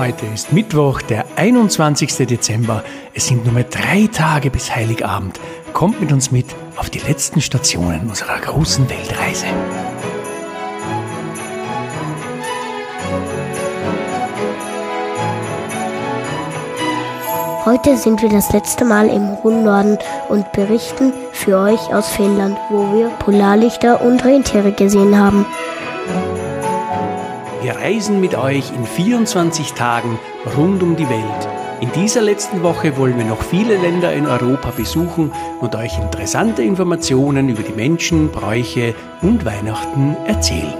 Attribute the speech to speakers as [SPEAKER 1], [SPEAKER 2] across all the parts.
[SPEAKER 1] Heute ist Mittwoch, der 21. Dezember. Es sind nur mehr drei Tage bis Heiligabend. Kommt mit uns mit auf die letzten Stationen unserer großen Weltreise.
[SPEAKER 2] Heute sind wir das letzte Mal im hohen Norden und berichten für euch aus Finnland, wo wir Polarlichter und Rentiere gesehen haben.
[SPEAKER 1] Wir reisen mit euch in 24 Tagen rund um die Welt. In dieser letzten Woche wollen wir noch viele Länder in Europa besuchen und euch interessante Informationen über die Menschen, Bräuche und Weihnachten erzählen.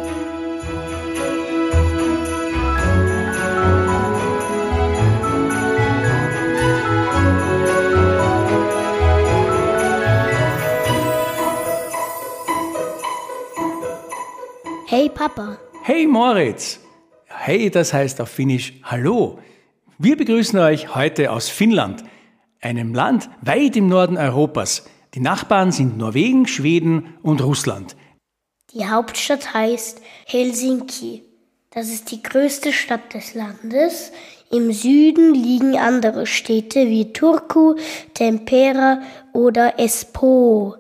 [SPEAKER 2] Hey Papa,
[SPEAKER 1] Hey Moritz! Hey, das heißt auf Finnisch Hallo. Wir begrüßen euch heute aus Finnland, einem Land weit im Norden Europas. Die Nachbarn sind Norwegen, Schweden und Russland.
[SPEAKER 2] die Hauptstadt heißt Helsinki. Das ist die größte Stadt des Landes. Im Süden liegen andere Städte wie Turku, Tempera oder Espoo.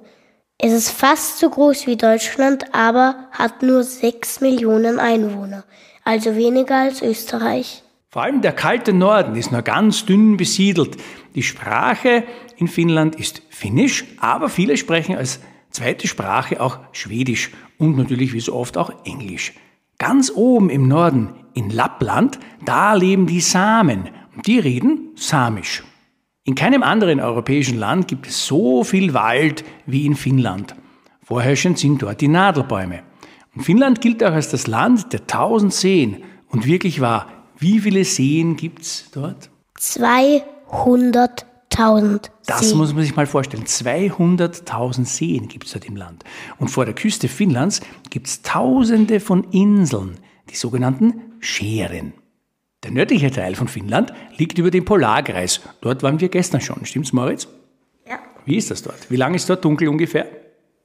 [SPEAKER 2] Es ist fast so groß wie Deutschland, aber hat nur 6 Millionen Einwohner, also weniger als Österreich.
[SPEAKER 1] Vor allem der kalte Norden ist nur ganz dünn besiedelt. Die Sprache in Finnland ist Finnisch, aber viele sprechen als zweite Sprache auch Schwedisch und natürlich wie so oft auch Englisch. Ganz oben im Norden, in Lappland, da leben die Samen und die reden Samisch. In keinem anderen europäischen Land gibt es so viel Wald wie in Finnland. Vorherrschend sind dort die Nadelbäume. Und Finnland gilt auch als das Land der tausend Seen. Und wirklich wahr, wie viele Seen gibt's dort?
[SPEAKER 2] 200.000
[SPEAKER 1] Das
[SPEAKER 2] Seen.
[SPEAKER 1] muss man sich mal vorstellen. 200.000 Seen gibt's dort im Land. Und vor der Küste Finnlands gibt's tausende von Inseln, die sogenannten Scheren. Der nördliche Teil von Finnland liegt über dem Polarkreis. Dort waren wir gestern schon. Stimmt's, Moritz?
[SPEAKER 2] Ja.
[SPEAKER 1] Wie ist das dort? Wie lange ist dort dunkel ungefähr?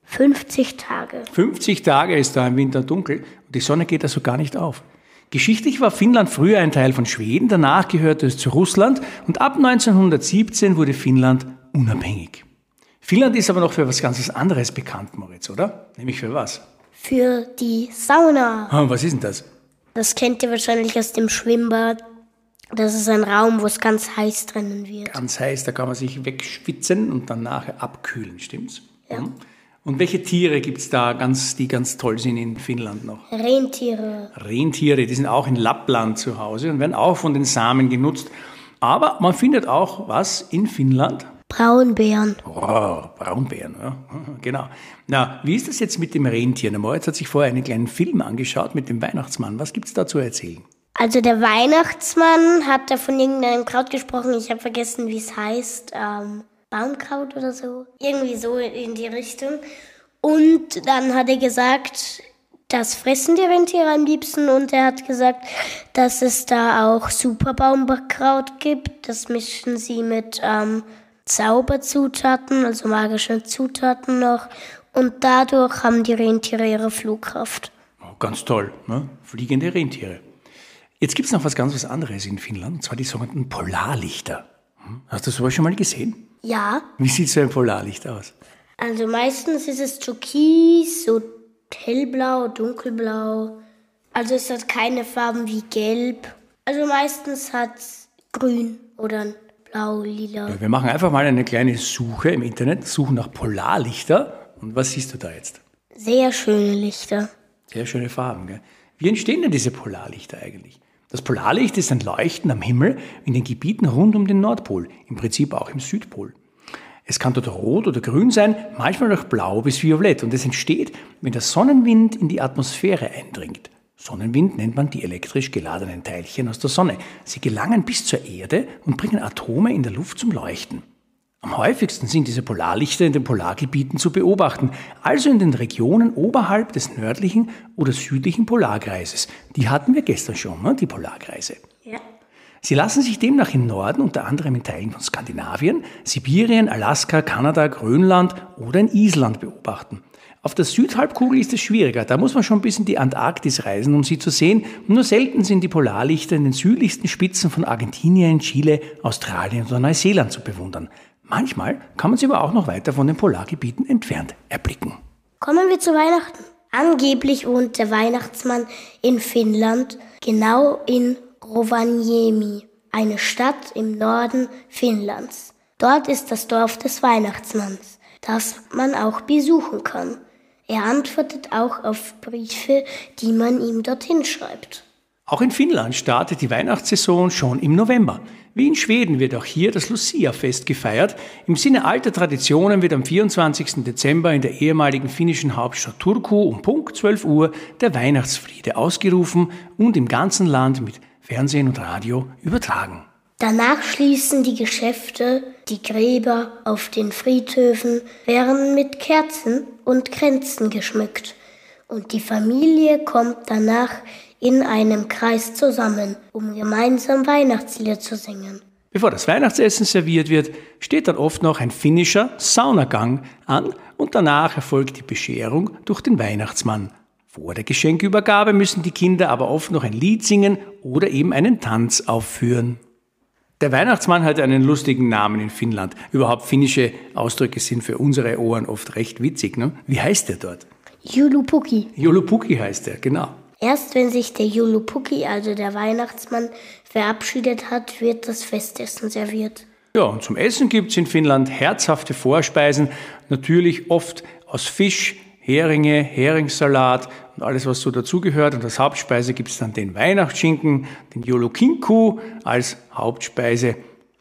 [SPEAKER 2] 50 Tage.
[SPEAKER 1] 50 Tage ist da im Winter dunkel und die Sonne geht also gar nicht auf. Geschichtlich war Finnland früher ein Teil von Schweden, danach gehörte es zu Russland und ab 1917 wurde Finnland unabhängig. Finnland ist aber noch für was ganz anderes bekannt, Moritz, oder? Nämlich für was?
[SPEAKER 2] Für die Sauna.
[SPEAKER 1] Was ist denn das?
[SPEAKER 2] Das kennt ihr wahrscheinlich aus dem Schwimmbad. Das ist ein Raum, wo es ganz heiß drinnen wird.
[SPEAKER 1] Ganz heiß, da kann man sich wegschwitzen und dann nachher abkühlen, stimmt's?
[SPEAKER 2] Ja.
[SPEAKER 1] Mhm. Und welche Tiere gibt's da, ganz, die ganz toll sind in Finnland noch?
[SPEAKER 2] Rentiere.
[SPEAKER 1] Rentiere, die sind auch in Lappland zu Hause und werden auch von den Samen genutzt. Aber man findet auch was in Finnland.
[SPEAKER 2] Braunbären.
[SPEAKER 1] Oh, Braunbären, ja. Genau. Na, wie ist das jetzt mit dem Rentier? Der Moritz hat sich vorher einen kleinen Film angeschaut mit dem Weihnachtsmann. Was gibt's da zu erzählen?
[SPEAKER 2] Also der Weihnachtsmann hat da von irgendeinem Kraut gesprochen. Ich habe vergessen, wie es heißt. Ähm, Baumkraut oder so. Irgendwie so in die Richtung. Und dann hat er gesagt, das fressen die Rentiere am liebsten. Und er hat gesagt, dass es da auch Superbaumkraut gibt. Das mischen sie mit ähm, Zauberzutaten, also magischen Zutaten noch. Und dadurch haben die Rentiere ihre Flugkraft.
[SPEAKER 1] Oh, ganz toll, ne? fliegende Rentiere. Jetzt gibt's noch was ganz was anderes in Finnland, und zwar die sogenannten Polarlichter. Hm? Hast du sowas schon mal gesehen?
[SPEAKER 2] Ja,
[SPEAKER 1] Wie sieht so ein Polarlicht aus?
[SPEAKER 2] also meistens ist es türkis, so hellblau, dunkelblau. Also es hat keine Farben wie gelb. Also meistens hat es grün oder blau, lila.
[SPEAKER 1] Wir machen einfach mal eine kleine Suche im Internet, suchen nach Polarlichter. Und was siehst du da jetzt?
[SPEAKER 2] Sehr schöne Lichter.
[SPEAKER 1] Sehr schöne Farben. Gell? Wie entstehen denn diese Polarlichter eigentlich? Das Polarlicht ist ein Leuchten am Himmel in den Gebieten rund um den Nordpol, im Prinzip auch im Südpol. Es kann dort rot oder grün sein, manchmal auch blau bis violett und es entsteht, wenn der Sonnenwind in die Atmosphäre eindringt. Sonnenwind nennt man die elektrisch geladenen Teilchen aus der Sonne. Sie gelangen bis zur Erde und bringen Atome in der Luft zum Leuchten. Am häufigsten sind diese Polarlichter in den Polargebieten zu beobachten, also in den Regionen oberhalb des nördlichen oder südlichen Polarkreises. Die hatten wir gestern schon, ne, die Polarkreise.
[SPEAKER 2] Ja.
[SPEAKER 1] Sie lassen sich demnach im Norden, unter anderem in Teilen von Skandinavien, Sibirien, Alaska, Kanada, Grönland oder in Island beobachten. Auf der Südhalbkugel ist es schwieriger. Da muss man schon bis in die Antarktis reisen, um sie zu sehen. Nur selten sind die Polarlichter in den südlichsten Spitzen von Argentinien, Chile, Australien oder Neuseeland zu bewundern. Manchmal kann man sie aber auch noch weiter von den Polargebieten entfernt erblicken.
[SPEAKER 2] Kommen wir zu Weihnachten. Angeblich wohnt der Weihnachtsmann in Finnland, genau in Rovaniemi, eine Stadt im Norden Finnlands. Dort ist das Dorf des Weihnachtsmanns, das man auch besuchen kann. Er antwortet auch auf Briefe, die man ihm dorthin schreibt.
[SPEAKER 1] Auch in Finnland startet die Weihnachtssaison schon im November. Wie in Schweden wird auch hier das Lucia-Fest gefeiert. Im Sinne alter Traditionen wird am 24. Dezember in der ehemaligen finnischen Hauptstadt Turku um Punkt 12 Uhr der Weihnachtsfriede ausgerufen und im ganzen Land mit Fernsehen und Radio übertragen.
[SPEAKER 2] Danach schließen die Geschäfte, die Gräber auf den Friedhöfen werden mit Kerzen und Kränzen geschmückt und die Familie kommt danach in einem Kreis zusammen, um gemeinsam Weihnachtslieder zu singen.
[SPEAKER 1] Bevor das Weihnachtsessen serviert wird, steht dann oft noch ein finnischer Saunagang an und danach erfolgt die Bescherung durch den Weihnachtsmann. Vor der Geschenkübergabe müssen die Kinder aber oft noch ein Lied singen oder eben einen Tanz aufführen. Der Weihnachtsmann hat einen lustigen Namen in Finnland. Überhaupt finnische Ausdrücke sind für unsere Ohren oft recht witzig. Ne? Wie heißt der dort?
[SPEAKER 2] Julupuki.
[SPEAKER 1] Julupuki heißt er, genau.
[SPEAKER 2] Erst wenn sich der Julupuki, also der Weihnachtsmann, verabschiedet hat, wird das Festessen serviert.
[SPEAKER 1] Ja, und zum Essen gibt es in Finnland herzhafte Vorspeisen, natürlich oft aus Fisch, Heringe, Heringssalat und alles, was so dazugehört. Und als Hauptspeise gibt es dann den Weihnachtsschinken, den Jolokinku als Hauptspeise.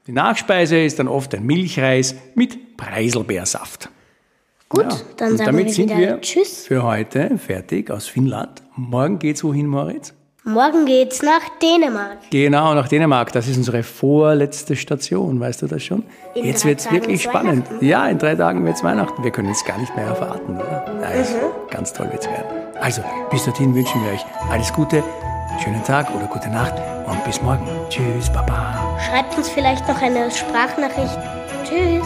[SPEAKER 1] Die Nachspeise ist dann oft ein Milchreis mit Preiselbeersaft.
[SPEAKER 2] Gut, ja. dann und sagen
[SPEAKER 1] damit
[SPEAKER 2] wir
[SPEAKER 1] sind wir
[SPEAKER 2] Tschüss.
[SPEAKER 1] für heute fertig aus Finnland. Morgen geht's wohin, Moritz?
[SPEAKER 2] Morgen geht's nach Dänemark.
[SPEAKER 1] Genau, nach Dänemark. Das ist unsere vorletzte Station, weißt du das schon?
[SPEAKER 2] In
[SPEAKER 1] Jetzt wird's
[SPEAKER 2] Tagen
[SPEAKER 1] wirklich spannend. Ja, in drei Tagen wird's Weihnachten. Wir können es gar nicht mehr erwarten, oder? Also,
[SPEAKER 2] Mhm.
[SPEAKER 1] Ganz toll wird's werden. Also, bis dorthin wünschen wir euch alles Gute, schönen Tag oder gute Nacht und bis morgen. Tschüss, Baba.
[SPEAKER 2] Schreibt uns vielleicht noch eine Sprachnachricht. Tschüss.